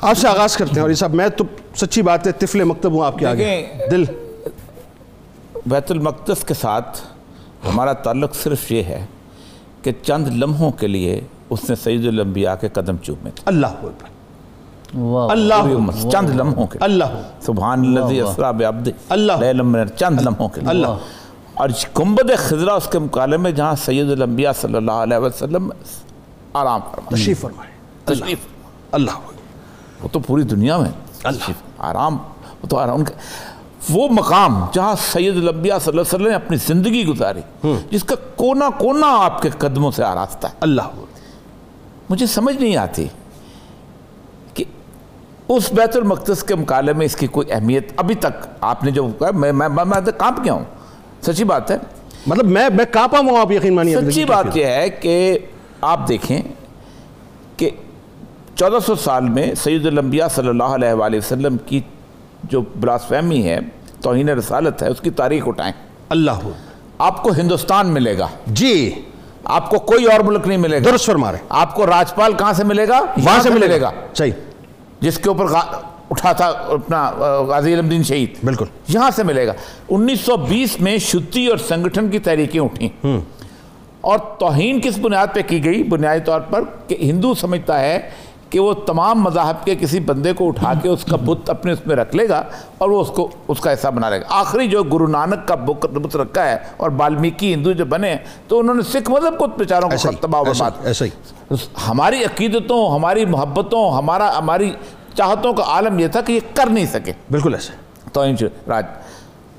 آپ سے آغاز کرتے ہیں اور یہ صاحب میں تو سچی بات ہے طفل مکتب ہوں آپ کے آگے۔ دل۔ بیت المقدس کے ساتھ ہمارا تعلق صرف یہ ہے کہ چند لمحوں کے لیے اس نے سید الانبیاء کے قدم چومے تھے۔ اللہ اکبر۔ اللہ چند لمحوں کے اللہ سبحان اللذی اسرا بعبد اللہ لیلا من چند لمحوں کے لیے۔ اللہ اور گنبد خضرہ اس کے مقابلے میں جہاں سید الانبیاء صلی اللہ علیہ وسلم آرام فرما تشریف فرمائے۔ تشریف۔ اللہ وہ تو پوری دنیا میں آرام وہ تو آرام۔ ان کا وہ مقام جہاں سید الانبیاء صلی اللہ علیہ وسلم نے اپنی زندگی گزاری جس کا کونا کونا آپ کے قدموں سے آراستہ ہے۔ اللہ۔ مجھے سمجھ نہیں آتی کہ اس بیت المقدس کے مقابلے میں اس کی کوئی اہمیت ابھی تک آپ نے جو کہا میں میں میں کانپ گیا ہوں۔ سچی بات ہے؟ مطلب میں میں کانپا ہوں آپ یقین مانیے۔ سچی بات یہ ہے کہ آپ دیکھیں کہ چودہ سو سال میں سید الانبیاء صلی اللہ علیہ وآلہ وسلم کی جو بلاسفہمی ہے توہین رسالت ہے اس کی تاریخ اٹھائیں۔ اللہ اکبر آپ کو ہندوستان ملے گا۔ جی۔ آپ کو کوئی اور ملک نہیں ملے گا۔ درست فرما رہے آپ کو راجپال کہاں سے ملے گا؟ وہاں سے ملے گا۔ صحیح۔ جس کے اوپر اٹھا تھا اپنا غازی علم دین شہید۔ بالکل۔ یہاں سے ملے گا۔ انیس سو بیس میں شدی اور سنگٹھن کی تحریکیں اٹھیں۔ اور توہین کس بنیاد پہ کی گئی؟ بنیادی طور پر کہ ہندو سمجھتا ہے کہ وہ تمام مذاہب کے کسی بندے کو اٹھا کے اس کا بت اپنے اس میں رکھ لے گا اور وہ اس کو اس کا حصہ بنا لے گا۔ آخری جو گرو نانک کا بت رکھا ہے اور بالمیکی ہندو جو بنے تو انہوں نے سکھ مذہب کو بیچاروں کو تباہ برباد۔ ہی۔ ہماری عقیدتوں ہماری محبتوں ہمارا ہماری چاہتوں کا عالم یہ تھا کہ یہ کر نہیں سکے۔ بالکل ایسے تو راج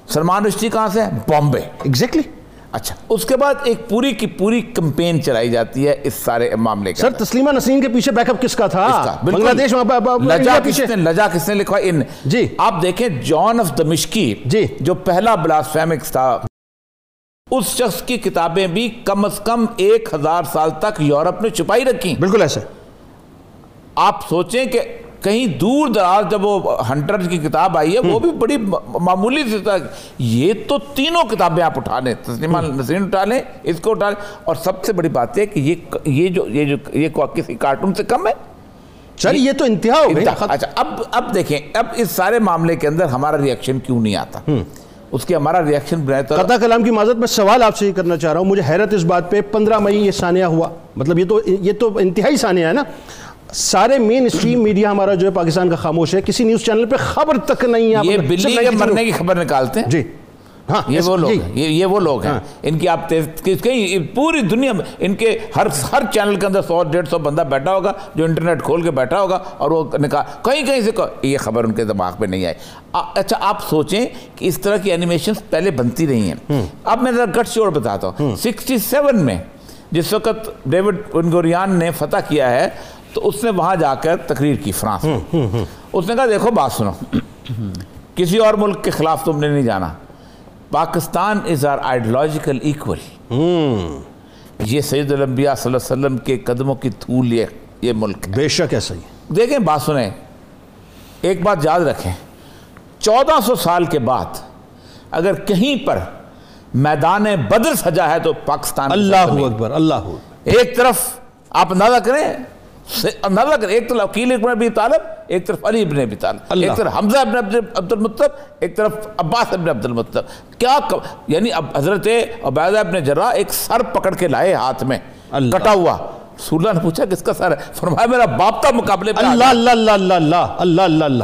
سلمان رشتی کہاں سے ہے؟ بامبے ایگزیکٹلی اچھا اس کے بعد ایک پوری کی پوری کمپین چلائی جاتی ہے اس سارے معاملے کے سر تسلیمہ نسیم کے پیچھے بیک اپ کس کا تھا؟ کا،۔ بنگلہ دیش لجا کس نے لجا کس نے لکھا ان۔ جی۔ آپ دیکھیں جان آف دمشقی جی۔ جو پہلا بلاسفیمکس تھا اس شخص کی کتابیں بھی کم از کم ایک ہزار سال تک یورپ نے چھپائی رکھی بالکل ایسے۔ آپ سوچیں کہ کہیں دور دراز جب وہ ہنٹر کی کتاب آئی ہے وہ بھی بڑی معمولی سی تھا۔ یہ تو تینوں کتابیں آپ اٹھا لیں تسلیمہ نسرین اٹھا لیں اس کو اٹھا لیں۔ اور سب سے بڑی بات یہ کہ یہ یہ جو یہ جو یہ کسی کارٹون سے کم ہے؟ سر یہ تو انتہا ہو گئی۔ اچھا اب اب دیکھیں اب اس سارے معاملے کے اندر ہمارا ریاکشن کیوں نہیں آتا؟ اس کی ہمارا ریاکشن بہتر قطع کلام کی معذرت میں سوال آپ سے یہ کرنا چاہ رہا ہوں۔ مجھے حیرت اس بات پہ پندرہ مئی یہ ثانیہ ہوا۔ مطلب یہ تو یہ تو انتہائی ثانیہ ہے نا۔ سارے مین اسٹریم میڈیا ہمارا جو ہے پاکستان کا خاموش ہے کسی نیوز چینل پہ خبر تک نہیں ہے یہ بلی کے 92 مرنے کی خبر نکالتے ہیں۔ جی۔ ہاں یہ وہ لوگ جی۔ ہیں یہ وہ لوگ ہیں۔ ان کی آپ کہیں پوری دنیا میں ان کے ہر ہر چینل کے اندر سو ڈیڑھ سو بندہ بیٹھا ہوگا جو انٹرنیٹ کھول کے بیٹھا ہوگا اور وہ نکال کہیں کہیں سے یہ خبر ان کے دماغ پہ نہیں آئی۔ اچھا آپ سوچیں کہ اس طرح کی اینیمیشنز پہلے بنتی رہی ہیں۔ اب میں ذرا گٹ شور بتاتا ہوں۔ سکسٹی سیون میں جس وقت ڈیوڈ ونگوریان نے فتح کیا ہے تو اس نے وہاں جا کر تقریر کی فرانس میں۔ اس نے کہا دیکھو بات سنو۔ کسی اور ملک کے خلاف تم نے نہیں جانا۔ Pakistan is are ideological equal یہ سید الانبیاء صلی اللہ علیہ وسلم کے قدموں کی دھول یہ یہ ملک بے شک ایسا ہی۔ دیکھیں بات سنیں۔ ایک بات یاد رکھیں۔ چودہ سو سال کے بعد اگر کہیں پر میدان بدر سجا ہے تو پاکستان اللہ۔ اکبر اللہ ایک طرف آپ اندازہ کریں اندازہ کریں ایک طرف عقیل ابن ابی طالب ایک طرف علی ابن ابی طالب ایک طرف حمزہ ابن عبد المطلب ایک طرف عباس ابن عبد المطلب کیا یعنی اب حضرت عبیدہ ابن جرا ایک سر پکڑ کے لائے ہاتھ میں کٹا ہوا۔ رسول اللہ نے پوچھا کس کا سر ہے؟ فرمایا میرا باپ کا مقابلے پر اللہ اللہ اللہ اللہ اللہ اللہ اللہ۔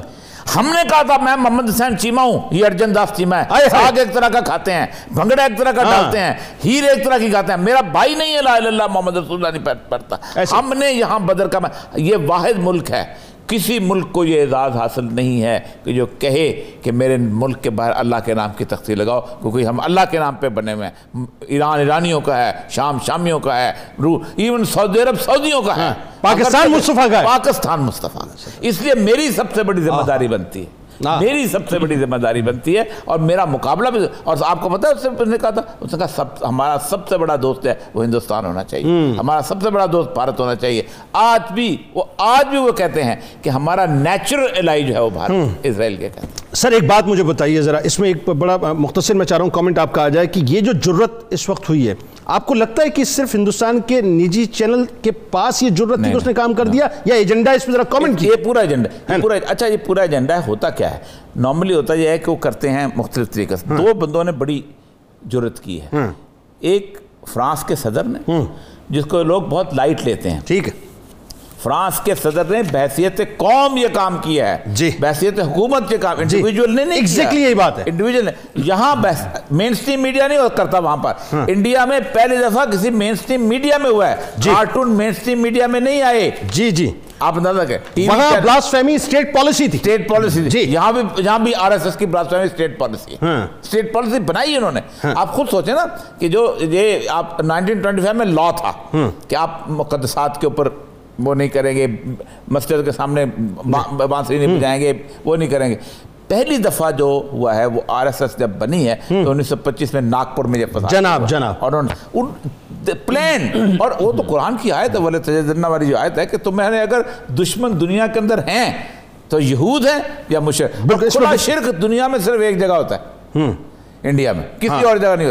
ہم نے کہا تھا میں محمد حسین چیمہ ہوں یہ ارجن داس آئے ہے۔ ساگ ایک طرح کا کھاتے ہیں بھنگڑا ایک طرح کا ہاں۔ ڈالتے ہیں ہیر ایک طرح کی کھاتے ہیں۔ میرا بھائی نہیں ہے لا الہ الا اللہ محمد رسول اللہ نہیں پڑھ- پڑھتا۔ ہم نے یہاں بدر کا یہ واحد ملک ہے۔ کسی ملک کو یہ اعزاز حاصل نہیں ہے کہ جو کہے کہ میرے ملک کے باہر اللہ کے نام کی تختی لگاؤ کیونکہ ہم اللہ کے نام پہ بنے ہوئے ہیں۔ ایران ایرانیوں کا ہے شام شامیوں کا ہے ایون سعودی عرب سعودیوں کا ہے۔ پاکستان مصطفیٰ کا ہے۔ پاکستان مصطفیٰ اس لیے میری سب سے بڑی ذمہ داری بنتی ہے۔ میری سب سے بڑی ذمہ داری بنتی ہے اور میرا مقابلہ بھی اور آپ کو پتا ہے اس پہلے کہا تھا اس نے کہا سب ہمارا سب سے بڑا دوست ہے وہ ہندوستان ہونا چاہیے۔ ہمارا سب سے بڑا دوست بھارت ہونا چاہیے۔ آج بھی وہ آج بھی وہ کہتے ہیں کہ ہمارا نیچرل الائی جو ہے وہ بھارت اسرائیل کے کہتے ہیں۔ سر ایک بات مجھے بتائیے ذرا۔ اس میں ایک بڑا مختصر میں چاہ رہا ہوں کامنٹ آپ کا آ جائے کہ یہ جو جرت اس وقت ہوئی ہے آپ کو لگتا ہے کہ صرف ہندوستان کے نجی چینل کے پاس یہ جرت تھی کہ اس نے کام کر دیا؟ یا ایجنڈا اس میں ذرا کامنٹ کی یہ پورا ایجنڈا پورا اچھا یہ پورا ایجنڈا ہے ہوتا کیا ہے؟ نارملی ہوتا یہ ہے کہ وہ کرتے ہیں مختلف طریقے سے۔ دو بندوں نے بڑی جرت کی ہے۔ ایک فرانس کے صدر نے جس کو لوگ بہت لائٹ لیتے ہیں۔ ٹھیک ہے۔ فرانس کے صدر نے بحثیت قوم یہ کام کیا ہے. جی. بحثیت حکومت یہ کام. جی. انڈیویجول نے نہیں ایگزیکٹلی یہی بات ہے. انڈیویجول نے. یہاں مین سٹریم میڈیا نہیں کرتا وہاں پر. انڈیا میں پہلی دفعہ کسی مین سٹریم میڈیا میں ہوا ہے. کارٹون مین سٹریم میڈیا میں نہیں آئے. جی جی. آپ اندازہ کریں. وہاں بلاسفیمی اسٹیٹ پالیسی تھی. اسٹیٹ پالیسی جی. یہاں بھی یہاں بھی آر ایس ایس کی بلاسفیمی اسٹیٹ پالیسی ہے. اسٹیٹ پالیسی بنائی انہوں نے. آپ خود سوچیں نا کہ جو یہ آپ نائنٹین ٹوئنٹی فائیو میں لا تھا کہ آپ مقدسات کے اوپر وہ نہیں کریں گے مسجد کے سامنے بانسری نہیں بجائیں گے وہ نہیں کریں گے۔ پہلی دفعہ جو ہوا ہے وہ آر ایس ایس جب بنی ہے تو انیس سو پچیس میں ناگپور میں جب جناب جناب۔ اور پلان اور وہ تو قرآن کی آیت ہے ولی تجدنہ والی جو آیت ہے کہ تمہیں اگر دشمن دنیا کے اندر ہیں تو یہود ہیں یا مشرق شرک دنیا میں صرف ایک جگہ ہوتا ہے۔ انڈیا میں کسی اور جگہ نہیں